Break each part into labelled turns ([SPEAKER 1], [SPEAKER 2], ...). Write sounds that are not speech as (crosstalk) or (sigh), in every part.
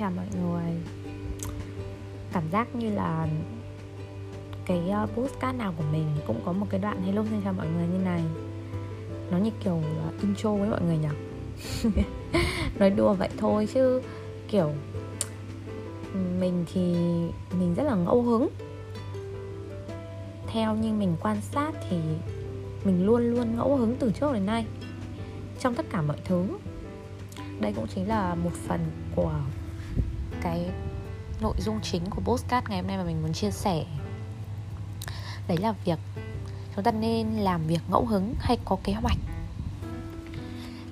[SPEAKER 1] chào mọi người. Cảm giác như là cái ờ, postcard nào của mình cũng có một cái đoạn hello xin chào mọi người như này. Nó như kiểu ờ, intro với mọi người nhỉ? (laughs) Nói đùa vậy thôi chứ, kiểu, mình thì mình rất là ngẫu hứng. Theo như mình quan sát thì mình luôn luôn ngẫu hứng từ trước đến nay, trong tất cả mọi thứ. Đây cũng chính là một phần của nội dung chính của postcard ngày hôm nay mà mình muốn chia sẻ. Đấy là việc chúng ta nên làm việc ngẫu hứng hay có kế hoạch.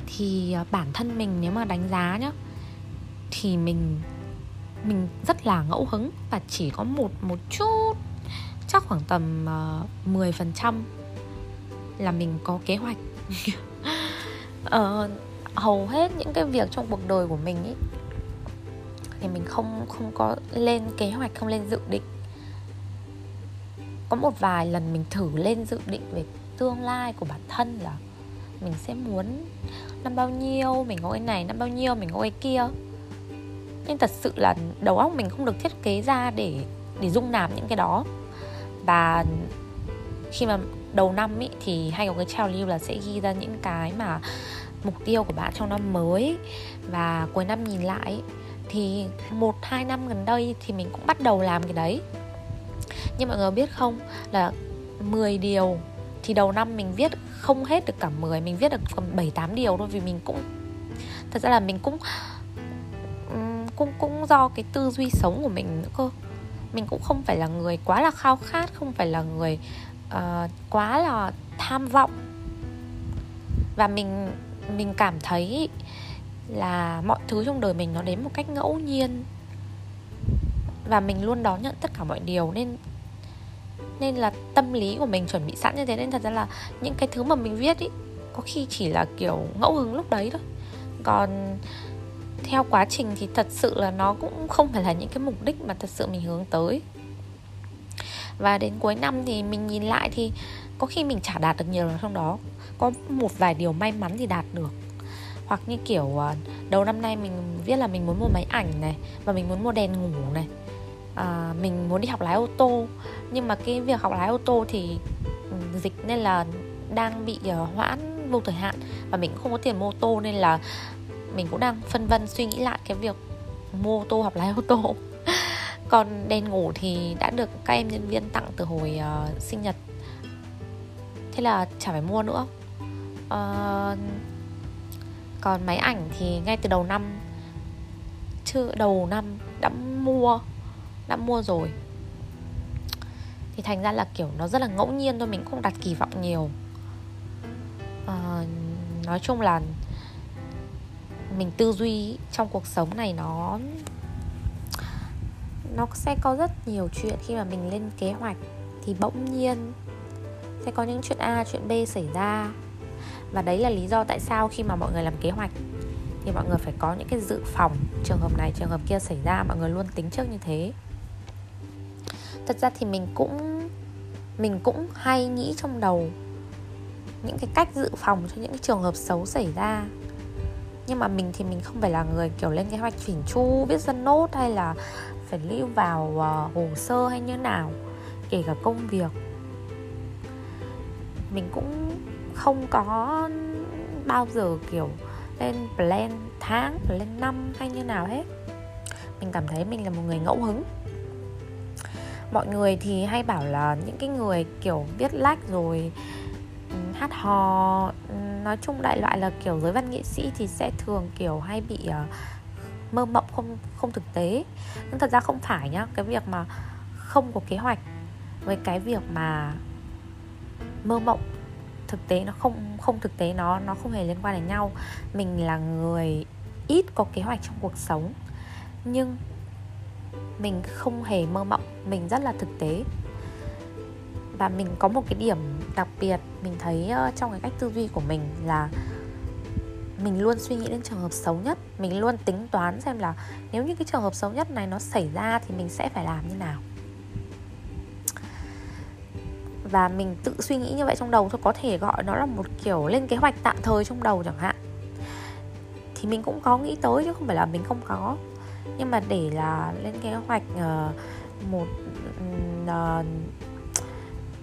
[SPEAKER 1] Thì à, bản thân mình nếu mà đánh giá nhá thì mình mình rất là ngẫu hứng và chỉ có một một chút chắc khoảng tầm à, uh, 10% là mình có kế hoạch. Uh, (laughs) hầu hết những cái việc trong cuộc đời của mình ý thì mình không không có lên kế hoạch không lên dự định. Có một vài lần mình thử lên dự định về tương lai của bản thân là mình sẽ muốn năm bao nhiêu mình có cái này năm bao nhiêu mình có cái kia. Nhưng thật sự là đầu óc mình không được thiết kế ra để để dung nạp những cái đó. Và khi mà đầu năm ý, thì hay có cái trào lưu là sẽ ghi ra những cái mà mục tiêu của bạn trong năm mới. Và cuối năm nhìn lại thì một hai năm gần đây thì mình cũng bắt đầu làm cái đấy. Nhưng mọi người biết không là 10 điều thì đầu năm mình viết không hết được cả 10 mình viết được còn 7 8 điều thôi vì mình cũng thật ra là mình cũng cũng cũng do cái tư duy sống của mình nữa cơ. Mình cũng không phải là người quá là khao khát không phải là người uh, quá là tham vọng. Và mình mình cảm thấy là mọi thứ trong đời mình nó đến một cách ngẫu nhiên. Và mình luôn đón nhận tất cả mọi điều, nên nên là tâm lý của mình chuẩn bị sẵn như thế. Nên thật ra là những cái thứ mà mình viết ý, có khi chỉ là kiểu ngẫu hứng lúc đấy thôi. Còn theo quá trình thì thật sự là nó cũng không phải là những cái mục đích mà thật sự mình hướng tới. Và đến cuối năm thì mình nhìn lại thì có khi mình chả đạt được nhiều trong đó. Có một vài điều may mắn thì đạt được hoặc như kiểu ờ, đầu năm nay mình viết là mình muốn mua máy ảnh này và mình muốn mua đèn ngủ này. À, mình muốn đi học lái ô tô. Nhưng mà cái việc học lái ô tô thì ừ, dịch nên là đang bị uh, hoãn vô thời hạn và mình cũng không có tiền mua ô tô nên là mình cũng đang phân vân suy nghĩ lại cái việc mua ô tô học lái ô tô. (laughs) Còn đèn ngủ thì đã được các em nhân viên tặng từ hồi uh, sinh nhật. Thế là chả phải mua nữa. Uh, còn máy ảnh thì ngay từ đầu năm chưa đầu năm đã mua đã mua rồi. Thì thành ra là kiểu nó rất là ngẫu nhiên thôi mình không đặt kỳ vọng nhiều. À, nói chung là mình tư duy trong cuộc sống này nó nó sẽ có rất nhiều chuyện khi mà mình lên kế hoạch thì bỗng nhiên sẽ có những chuyện A, chuyện B xảy ra và đấy là lý do tại sao khi mà mọi người làm kế hoạch thì mọi người phải có những cái dự phòng trường hợp này trường hợp kia xảy ra mọi người luôn tính trước như thế. Thật ra thì mình cũng mình cũng hay nghĩ trong đầu những cái cách dự phòng cho những cái trường hợp xấu xảy ra. Nhưng mà mình thì mình không phải là người kiểu lên kế hoạch chỉnh chu viết dân nốt hay là phải lưu vào uh, hồ sơ hay như nào kể cả công việc. Mình cũng không có bao giờ kiểu lên plan tháng lên năm hay như nào hết. Mình cảm thấy mình là một người ngẫu hứng. Mọi người thì hay bảo là những cái người kiểu viết lách rồi hát hò nói chung đại loại là kiểu giới văn nghệ sĩ thì sẽ thường kiểu hay bị uh, mơ mộng không không thực tế. Nhưng thật ra không phải nhá cái việc mà không có kế hoạch với cái việc mà mơ mộng thực tế nó không không thực tế, nó nó không hề liên quan đến nhau. Mình là người ít có kế hoạch trong cuộc sống, nhưng mình không hề mơ mộng, mình rất là thực tế. Và mình có một cái điểm đặc biệt, mình thấy ờ, trong cái cách tư duy của mình là mình luôn suy nghĩ đến trường hợp xấu nhất. Mình luôn tính toán xem là nếu như cái trường hợp xấu nhất này nó xảy ra thì mình sẽ phải làm như nào và mình tự suy nghĩ như vậy trong đầu thôi có thể gọi nó là một kiểu lên kế hoạch tạm thời trong đầu chẳng hạn. Thì mình cũng có nghĩ tới chứ không phải là mình không có. Nhưng mà để là lên kế hoạch uh, một uh,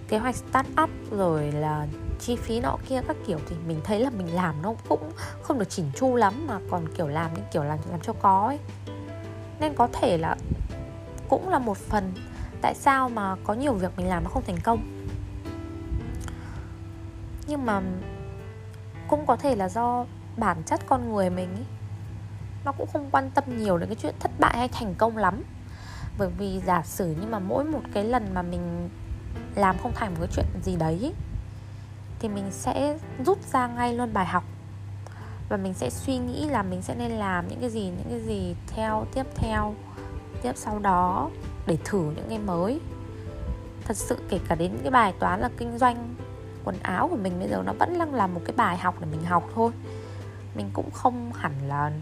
[SPEAKER 1] kế hoạch start up rồi là chi phí nọ kia các kiểu thì mình thấy là mình làm nó cũng không được chỉnh chu lắm mà còn kiểu làm những kiểu làm làm cho có ấy. Nên có thể là cũng là một phần tại sao mà có nhiều việc mình làm nó không thành công nhưng mà cũng có thể là do bản chất con người mình ấy nó cũng không quan tâm nhiều đến cái chuyện thất bại hay thành công lắm. Bởi vì giả sử nhưng mà mỗi một cái lần mà mình làm không thành một cái chuyện gì đấy ý, thì mình sẽ rút ra ngay luôn bài học. Và mình sẽ suy nghĩ là mình sẽ nên làm những cái gì những cái gì theo tiếp theo tiếp sau đó để thử những cái mới. Thật sự kể cả đến cái bài toán là kinh doanh quần áo của mình, bây giờ nó vẫn đang là một cái bài học để mình học thôi. Mình cũng không hẳn là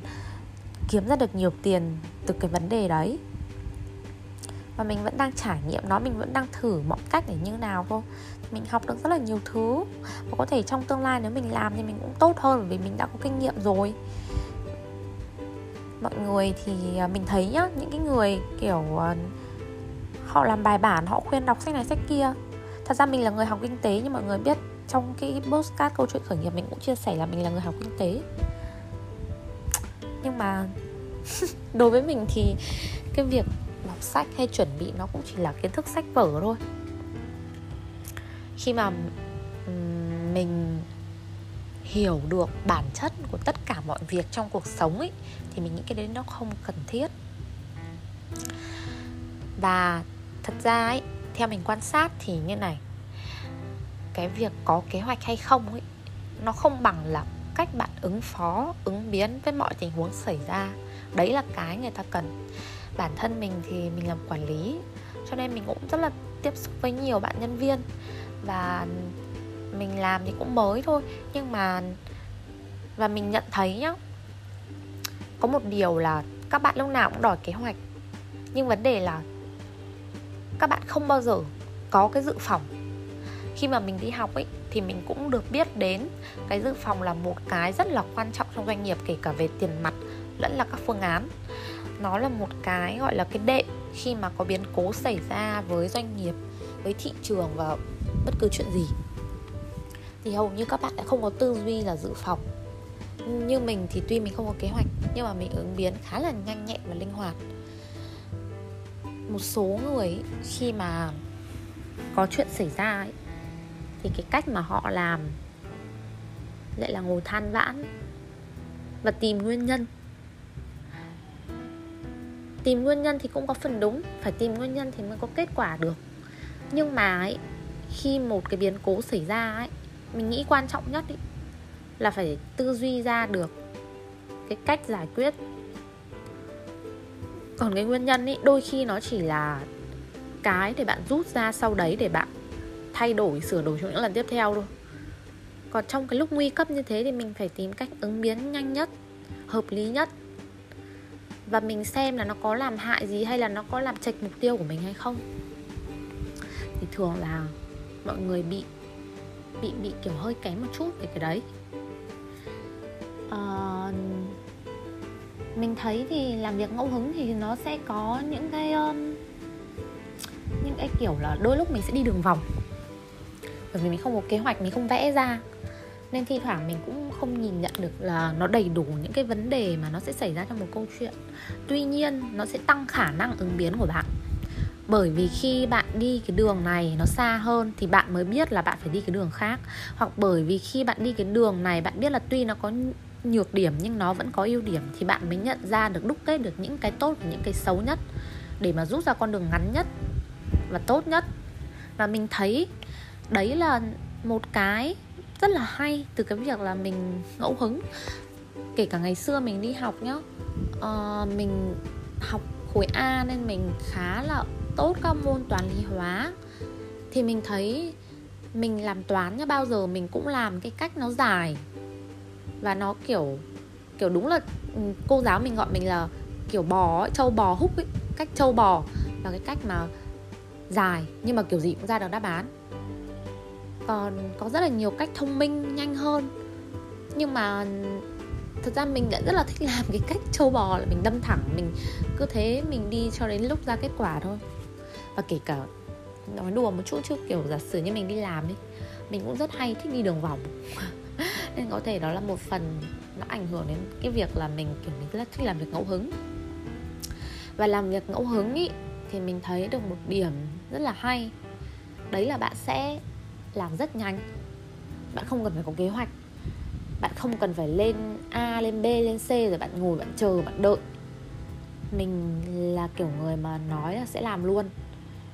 [SPEAKER 1] kiếm ra được nhiều tiền từ cái vấn đề đấy. Và mình vẫn đang trải nghiệm nó, mình vẫn đang thử mọi cách để như nào thôi. Mình học được rất là nhiều thứ. Và có thể trong tương lai nếu mình làm thì mình cũng tốt hơn, bởi vì mình đã có kinh nghiệm rồi. Mọi người thì à, mình thấy nhá, những cái người kiểu à, họ làm bài bản, họ khuyên đọc sách này, sách kia thật ra mình là người học kinh tế, nhưng mọi người biết trong cái postcard câu chuyện khởi nghiệp mình cũng chia sẻ là mình là người học kinh tế. Nhưng mà (laughs) đối với mình thì cái việc đọc sách hay chuẩn bị nó cũng chỉ là kiến thức sách vở thôi. Khi mà mình hiểu được bản chất của tất cả mọi việc trong cuộc sống ấy, thì mình nghĩ cái đấy nó không cần thiết. Và thật ra ấy theo mình quan sát thì như này. Cái việc có kế hoạch hay không ấy, nó không bằng là cách bạn ứng phó, ứng biến với mọi tình huống xảy ra. Đấy là cái người ta cần. Bản thân mình thì mình làm quản lý, cho nên mình cũng rất là tiếp xúc với nhiều bạn nhân viên. Và mình làm thì cũng mới thôi, nhưng mà, và mình nhận thấy nhá, có một điều là các bạn lúc nào cũng đòi kế hoạch. Nhưng vấn đề là các bạn không bao giờ có cái dự phòng. Khi mà mình đi học ấy, thì mình cũng được biết đến cái dự phòng là một cái rất là quan trọng trong doanh nghiệp, kể cả về tiền mặt lẫn là các phương án. Nó là một cái gọi là cái đệm khi mà có biến cố xảy ra với doanh nghiệp, với thị trường và bất cứ chuyện gì. Thì hầu như các bạn đã không có tư duy là dự phòng. Như mình thì tuy mình không có kế hoạch, nhưng mà mình ứng biến khá là nhanh nhẹn và linh hoạt một số người khi mà có chuyện xảy ra ấy, thì cái cách mà họ làm lại là ngồi than vãn và tìm nguyên nhân. Tìm nguyên nhân thì cũng có phần đúng phải tìm nguyên nhân thì mới có kết quả được. Nhưng mà ấy, khi một cái biến cố xảy ra ấy mình nghĩ quan trọng nhất ấy, là phải tư duy ra được cái cách giải quyết còn cái nguyên nhân ấy đôi khi nó chỉ là cái để bạn rút ra sau đấy để bạn thay đổi sửa đổi cho những lần tiếp theo thôi. Còn trong cái lúc nguy cấp như thế thì mình phải tìm cách ứng biến nhanh nhất hợp lý nhất. Và mình xem là nó có làm hại gì hay là nó có làm chệch mục tiêu của mình hay không. Thì thường là mọi người bị bị bị kiểu hơi kém một chút về cái đấy. Uh, mình thấy thì làm việc ngẫu hứng thì nó sẽ có những cái um, những cái kiểu là đôi lúc mình sẽ đi đường vòng. Bởi vì mình không có kế hoạch mình không vẽ ra. Nên thi thoảng mình cũng không nhìn nhận được là nó đầy đủ những cái vấn đề mà nó sẽ xảy ra trong một câu chuyện. Tuy nhiên nó sẽ tăng khả năng ứng biến của bạn. Bởi vì khi bạn đi cái đường này nó xa hơn thì bạn mới biết là bạn phải đi cái đường khác. Hoặc bởi vì khi bạn đi cái đường này bạn biết là tuy nó có nhược điểm nhưng nó vẫn có ưu điểm thì bạn mới nhận ra được đúc kết được những cái tốt và những cái xấu nhất để mà rút ra con đường ngắn nhất và tốt nhất. Và mình thấy đấy là một cái rất là hay từ cái việc là mình ngẫu hứng. Kể cả ngày xưa mình đi học nhá uh, mình học khối A nên mình khá là tốt các môn toán lý hóa. Thì mình thấy mình làm toán nhá bao giờ mình cũng làm cái cách nó dài và nó kiểu kiểu đúng là ừ, cô giáo mình gọi mình là kiểu bò ấy, châu bò húc ấy cách châu bò và cái cách mà dài nhưng mà kiểu gì cũng ra được đáp án. Còn có rất là nhiều cách thông minh nhanh hơn. Nhưng mà thật ra mình đã rất là thích (laughs) làm cái cách châu bò là mình đâm thẳng mình cứ thế mình đi cho đến lúc ra kết quả thôi. Và kể cả nói đùa một chút chứ kiểu giả sử như mình đi làm ấy mình cũng rất hay thích đi đường vòng. (laughs) nên có thể đó là một phần nó ảnh hưởng đến cái việc là mình kiểu mình rất thích làm việc ngẫu hứng. Và làm việc ngẫu hứng ý thì mình thấy được một điểm rất là hay. Đấy là bạn sẽ làm rất nhanh. Bạn không cần phải có kế hoạch. Bạn không cần phải lên a lên b lên c rồi bạn ngồi bạn chờ bạn đợi. Mình là kiểu người mà nói là sẽ làm luôn.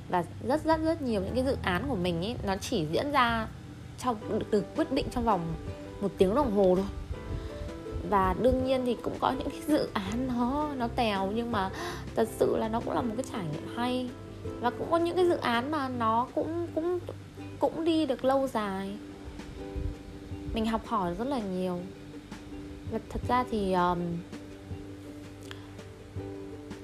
[SPEAKER 1] Và rất rất rất nhiều những cái dự án của mình ý, nó chỉ diễn ra trong được quyết định trong vòng một tiếng đồng hồ thôi. Và đương nhiên thì cũng có những cái dự án nó nó tèo nhưng mà thật sự là nó cũng là một cái trải nghiệm hay. Và cũng có những cái dự án mà nó cũng cũng cũng đi được lâu dài. Mình học hỏi rất là nhiều. Và thật ra thì um,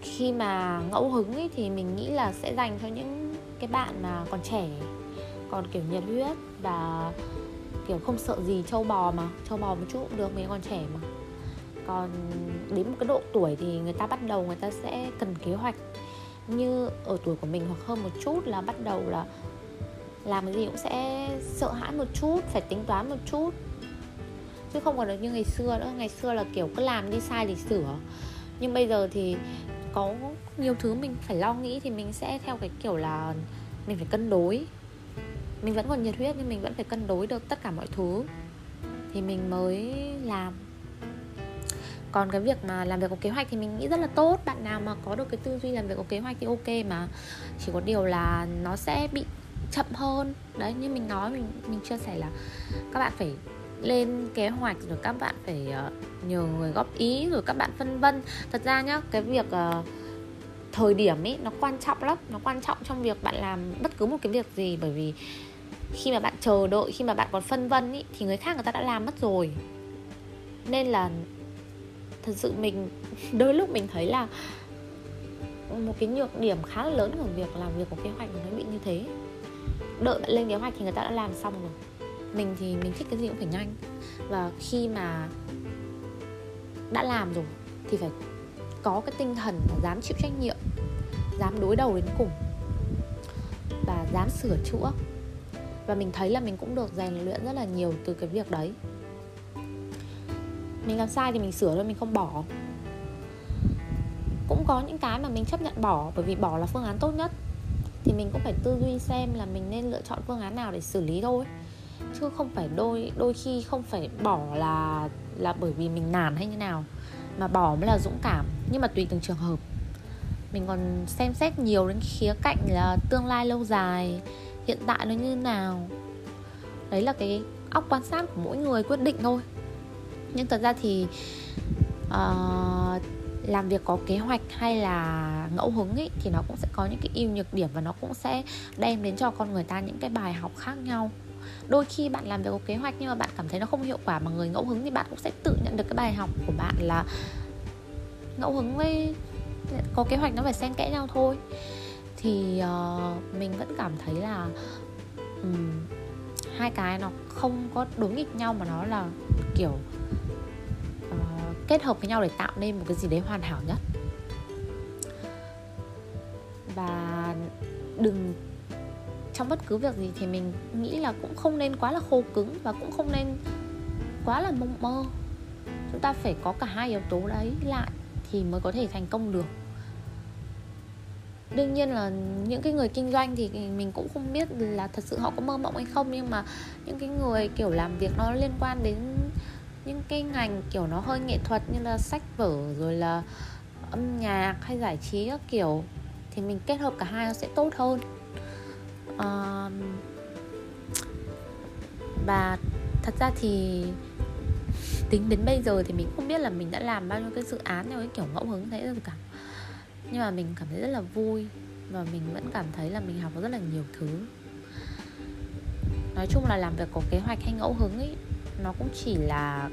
[SPEAKER 1] khi mà ngẫu hứng ấy thì mình nghĩ là sẽ dành cho những cái bạn mà còn trẻ còn kiểu nhiệt huyết và kiểu không sợ gì trâu bò mà, trâu bò một chút cũng được mình còn trẻ mà. Còn đến một cái độ tuổi thì người ta bắt đầu người ta sẽ cần kế hoạch. Như ở tuổi của mình hoặc hơn một chút là bắt đầu là làm cái gì cũng sẽ sợ hãi một chút, phải tính toán một chút. Chứ không còn được như ngày xưa nữa, ngày xưa là kiểu cứ làm đi sai thì sửa. Nhưng bây giờ thì có nhiều thứ mình phải lo nghĩ thì mình sẽ theo cái kiểu là mình phải cân đối mình vẫn còn nhiệt huyết nhưng mình vẫn phải cân đối được tất cả mọi thứ. Thì mình mới làm. Còn cái việc mà làm việc có kế hoạch thì mình nghĩ rất là tốt. Bạn nào mà có được cái tư duy làm việc có kế hoạch thì ok mà. Chỉ có điều là nó sẽ bị chậm hơn. Đấy như mình nói mình mình chia sẻ là các bạn phải lên kế hoạch rồi các bạn phải ờ, nhờ người góp ý rồi các bạn phân vân. Thật ra nhá cái việc uh, thời điểm ấy nó quan trọng lắm. Nó quan trọng trong việc bạn làm bất cứ một cái việc gì bởi vì khi mà bạn chờ đợi khi mà bạn còn phân vân ý, thì người khác người ta đã làm mất rồi. Nên là thật sự mình (laughs) đôi lúc mình thấy là một cái nhược điểm khá là lớn của việc làm việc có kế hoạch nó bị như thế. Đợi bạn lên kế hoạch thì người ta đã làm xong rồi. Mình thì mình thích cái gì cũng phải nhanh. Và khi mà đã làm rồi thì phải có cái tinh thần là dám chịu trách nhiệm, dám đối đầu đến cùng và dám sửa chữa. Và mình thấy là mình cũng được rèn luyện rất là nhiều từ cái việc đấy. Mình làm sai thì mình sửa thôi, mình không bỏ. Cũng có những cái mà mình chấp nhận bỏ bởi vì bỏ là phương án tốt nhất. Thì mình cũng phải tư duy xem là mình nên lựa chọn phương án nào để xử lý thôi. Chứ không phải đôi đôi khi không phải bỏ là là bởi vì mình nản hay như nào, mà bỏ mới là dũng cảm nhưng mà tùy từng trường hợp. Mình còn xem xét nhiều đến khía cạnh là tương lai lâu dài hiện tại nó như nào. Đấy là cái óc quan sát của mỗi người quyết định thôi. Nhưng thật ra thì uh, làm việc có kế hoạch hay là ngẫu hứng ấy thì nó cũng sẽ có những cái ưu nhược điểm và nó cũng sẽ đem đến cho con người ta những cái bài học khác nhau. Đôi khi bạn làm việc có kế hoạch nhưng mà bạn cảm thấy nó không hiệu quả mà người ngẫu hứng thì bạn cũng sẽ tự nhận được cái bài học của bạn là ngẫu hứng với có kế hoạch nó phải xen kẽ nhau thôi. Thì uh, mình vẫn cảm thấy là um, hai cái nó không có đối nghịch nhau mà nó là kiểu uh, kết hợp với nhau để tạo nên một cái gì đấy hoàn hảo nhất. Và đừng trong bất cứ việc gì thì mình nghĩ là cũng không nên quá là khô cứng và cũng không nên quá là mộng mơ. Chúng ta phải có cả hai yếu tố đấy lại thì mới có thể thành công được. Đương nhiên là những cái người kinh doanh thì mình cũng không biết là thật sự họ có mơ mộng hay không nhưng mà những cái người kiểu làm việc nó liên quan đến những cái ngành kiểu nó hơi nghệ thuật như là sách vở rồi là âm nhạc hay giải trí các kiểu thì mình kết hợp cả hai nó sẽ tốt hơn. À, và thật ra thì tính đến bây giờ thì mình không biết là mình đã làm bao nhiêu cái dự án theo cái kiểu ngẫu hứng thế rồi cả. Nhưng mà mình cảm thấy rất là vui và mình vẫn cảm thấy là mình học được rất là nhiều thứ. Nói chung là làm việc có kế hoạch hay ngẫu hứng ấy, nó cũng chỉ là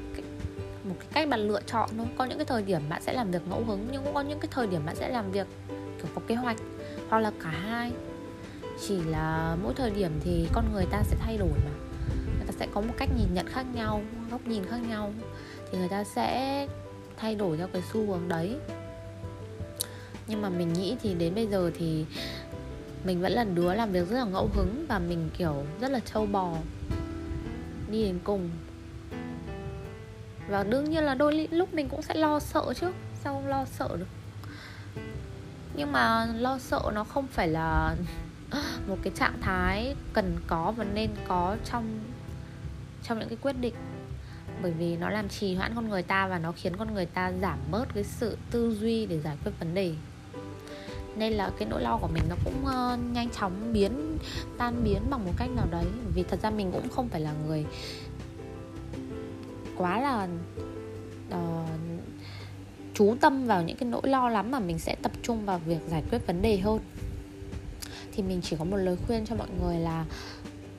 [SPEAKER 1] một cái cách bạn lựa chọn thôi. Có những cái thời điểm bạn sẽ làm việc ngẫu hứng, nhưng cũng có những cái thời điểm bạn sẽ làm việc kiểu có kế hoạch hoặc là cả hai. Chỉ là mỗi thời điểm thì con người ta sẽ thay đổi mà sẽ có một cách nhìn nhận khác nhau, góc nhìn khác nhau. Thì người ta sẽ thay đổi theo cái xu hướng đấy. Nhưng mà mình nghĩ thì đến bây giờ thì mình vẫn là đứa làm việc rất là ngẫu hứng và mình, kiểu, rất là trâu bò đi đến cùng. Và đương nhiên là đôi lúc mình cũng sẽ lo sợ chứ, sao không lo sợ được? Nhưng mà lo sợ nó không phải là (laughs) một cái trạng thái cần có và nên có trong trong những cái quyết định. Bởi vì nó làm trì hoãn con người ta và nó khiến con người ta giảm bớt cái sự tư duy để giải quyết vấn đề. Nên là cái nỗi lo của mình nó cũng uh, nhanh chóng biến tan biến bằng một cách nào đấy. Vì thật ra mình cũng không phải là người quá là uh, chú tâm vào những cái nỗi lo lắm mà mình sẽ tập trung vào việc giải quyết vấn đề hơn. Thì mình chỉ có một lời khuyên cho mọi người là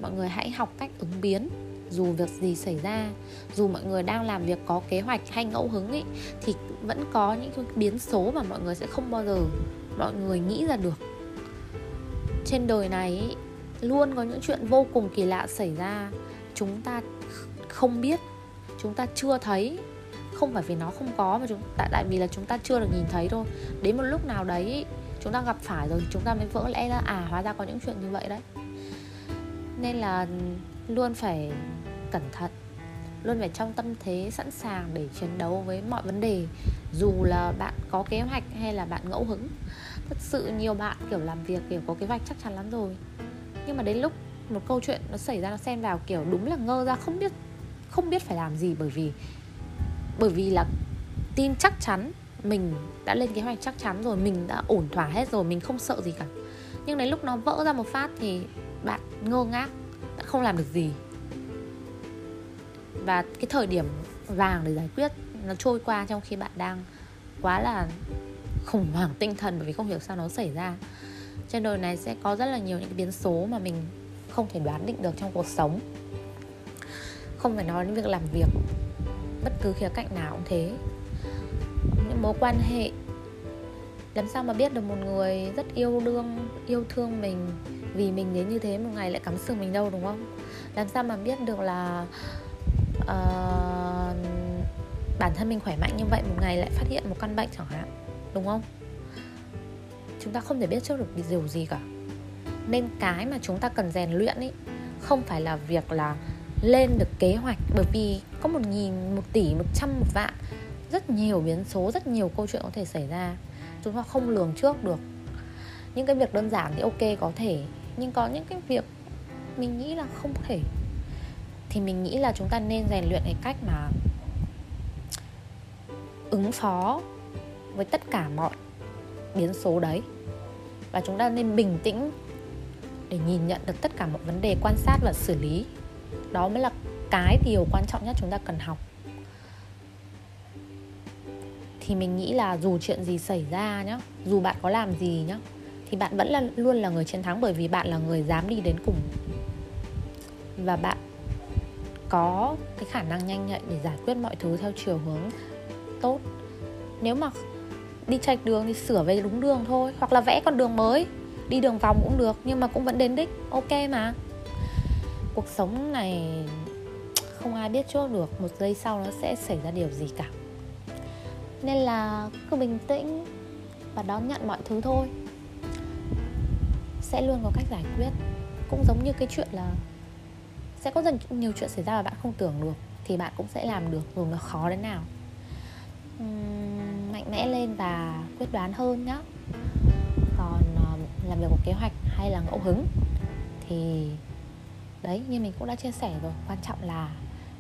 [SPEAKER 1] mọi người hãy học cách ứng biến dù việc gì xảy ra dù mọi người đang làm việc có kế hoạch hay ngẫu hứng ấy thì vẫn có những cái biến số mà mọi người sẽ không bao giờ mọi người nghĩ ra được. Trên đời này ý, luôn có những chuyện vô cùng kỳ lạ xảy ra. Chúng ta không biết chúng ta chưa thấy. Không phải vì nó không có mà chúng tại tại vì là chúng ta chưa được nhìn thấy thôi. Đến một lúc nào đấy chúng ta gặp phải rồi chúng ta mới vỡ lẽ ra à hóa ra có những chuyện như vậy đấy. Nên là luôn phải cẩn thận, luôn phải trong tâm thế sẵn sàng để chiến đấu với mọi vấn đề, dù là bạn có kế hoạch hay là bạn ngẫu hứng. Thật sự nhiều bạn kiểu làm việc, kiểu có kế hoạch chắc chắn lắm rồi. Nhưng mà đến lúc một câu chuyện nó xảy ra, nó xen vào kiểu đúng là ngơ ra, không biết không biết phải làm gì bởi vì bởi vì là tin chắc chắn, mình đã lên kế hoạch chắc chắn rồi, mình đã ổn thỏa hết rồi, mình không sợ gì cả. Nhưng đến lúc nó vỡ ra một phát thì bạn ngơ ngác bạn không làm được gì. Và cái thời điểm vàng để giải quyết nó trôi qua trong khi bạn đang quá là khủng hoảng tinh thần bởi vì không hiểu sao nó xảy ra. Trên đời này sẽ có rất là nhiều những biến số mà mình không thể đoán định được trong cuộc sống. Không phải nói đến việc làm việc, bất cứ khía cạnh nào cũng thế. Những mối quan hệ, làm sao mà biết được một người rất yêu đương, yêu thương mình vì mình đến như thế một ngày lại cắm sừng mình đâu đúng không? Làm sao mà biết được là uh, bản thân mình khỏe mạnh như vậy một ngày lại phát hiện một căn bệnh chẳng hạn đúng không? Chúng ta không thể biết trước được điều gì cả. Nên cái mà chúng ta cần rèn luyện ấy không phải là việc là lên được kế hoạch bởi vì có một nghìn một tỷ một trăm một vạn rất nhiều biến số rất nhiều câu chuyện có thể xảy ra. Chúng ta không lường trước được. Những cái việc đơn giản thì ok có thể nhưng có những cái việc mình nghĩ là không thể. Thì mình nghĩ là chúng ta nên rèn luyện cái cách mà ứng phó với tất cả mọi biến số đấy. Và chúng ta nên bình tĩnh để nhìn nhận được tất cả mọi vấn đề, quan sát và xử lý. Đó mới là cái điều quan trọng nhất chúng ta cần học. Thì mình nghĩ là dù chuyện gì xảy ra nhá, dù bạn có làm gì nhá thì bạn vẫn là, luôn là người chiến thắng bởi vì bạn là người dám đi đến cùng. Và bạn có cái khả năng nhanh nhạy để giải quyết mọi thứ theo chiều hướng tốt. Nếu mà đi chạch đường thì sửa về đúng đường thôi, hoặc là vẽ con đường mới. Đi đường vòng cũng được, nhưng mà cũng vẫn đến đích. Ok mà. Cuộc sống này không ai biết trước được, một giây sau nó sẽ xảy ra điều gì cả. Nên là cứ bình tĩnh và đón nhận mọi thứ thôi sẽ luôn có cách giải quyết. Cũng giống như cái chuyện là sẽ có rất nhiều chuyện xảy ra mà bạn không tưởng được thì bạn cũng sẽ làm được dù nó khó đến nào. Uhm, mạnh mẽ lên và quyết đoán hơn nhé còn uh, làm việc một kế hoạch hay là ngẫu hứng thì đấy như mình cũng đã chia sẻ rồi quan trọng là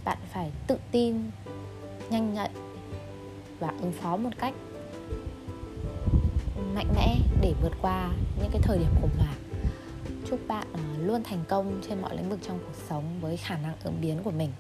[SPEAKER 1] bạn phải tự tin nhanh nhạy và ứng phó một cách mạnh mẽ để vượt qua những cái thời điểm khủng hoảng. Chúc bạn ờ, luôn thành công trên mọi lĩnh vực trong cuộc sống với khả năng ứng biến của mình.